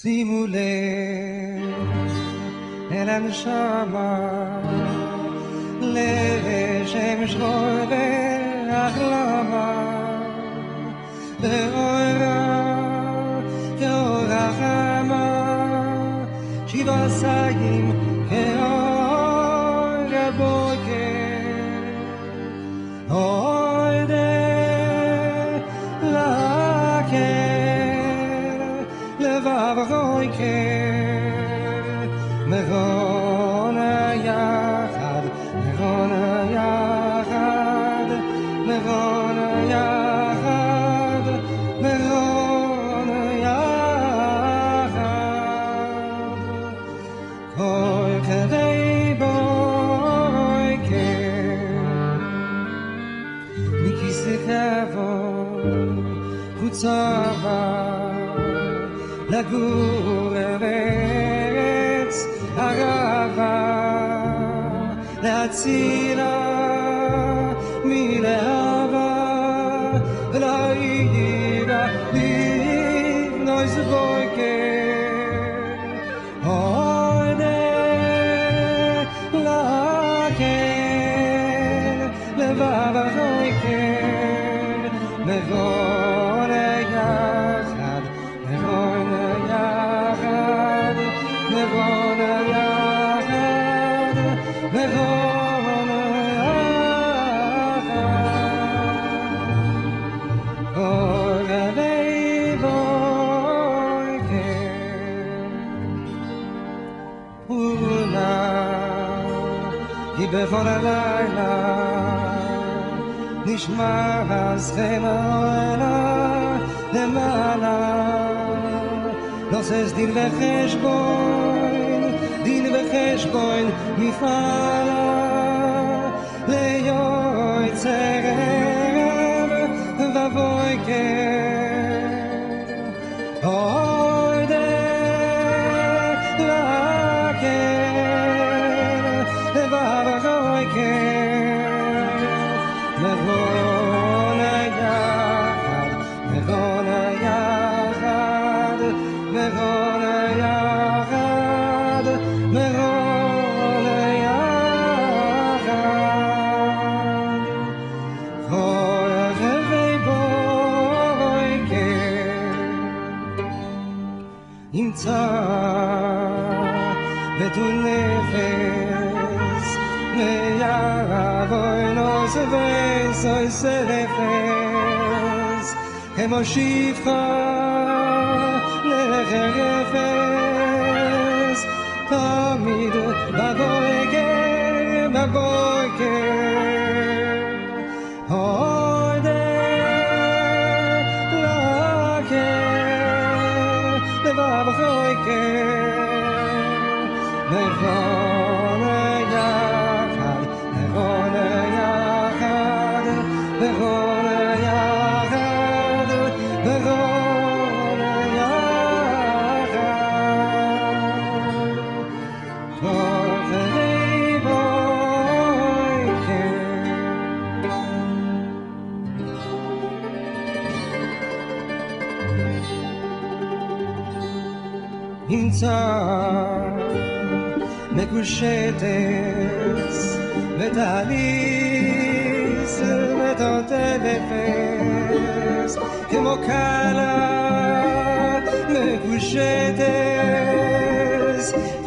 שימו לב אל הנשמה לשם שחור והחלמה באורה כאור החמה שבעשיים כאור לבב רויקר מרון היחד מרון היחד מרון היחד מרון היחד כל כדי בויקר מכיסא כבוד הוצבה לגור ארץ ערבה להצילה מלהבה ולהגידה בכל הלילה נשמע הסכם העולה למעלה. נוסס דין וחשבון דין וחשבון מפעלה ליועץ ימצא בתון נפש ויעבור נוס וסוי סרפס כמו שפחה לחרפס תמיד בבויקר בבויקר נבון יחד נבון יחד כל חיי בויקר ימצא מקושטת ותעליס ante bebés que mocala me gujetes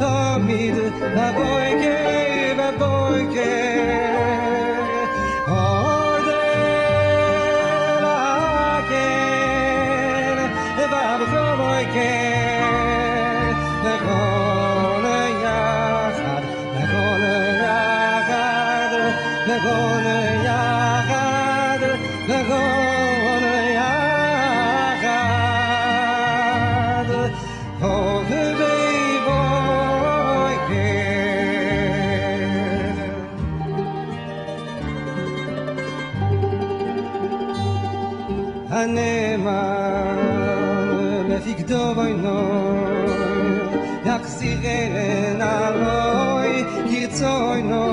amid la boike la boike They're gonna anema me fik do vay no yak sirene na loy git no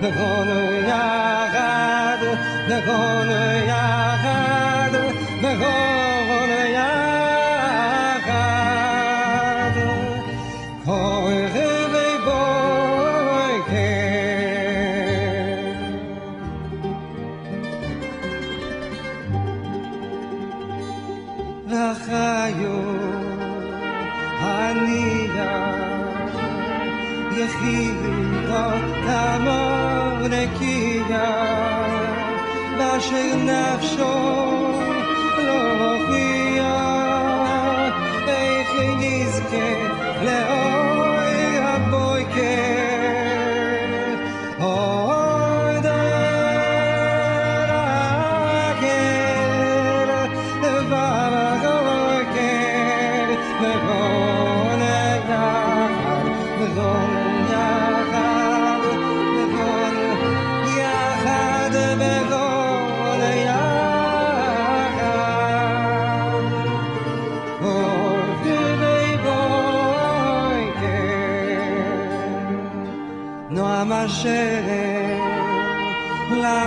Gonna yagad, the gonna yagad, the gonna yagad. Koi rebe boy ke. Lachayu, haniyah. یخی بالغا تمام نکید باش هر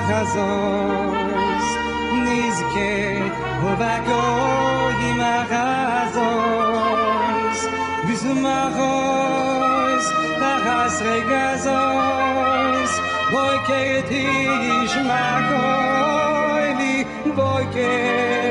khazos nizke ובגוי ba go תחס ma בוי bizu מגוי לי בוי khas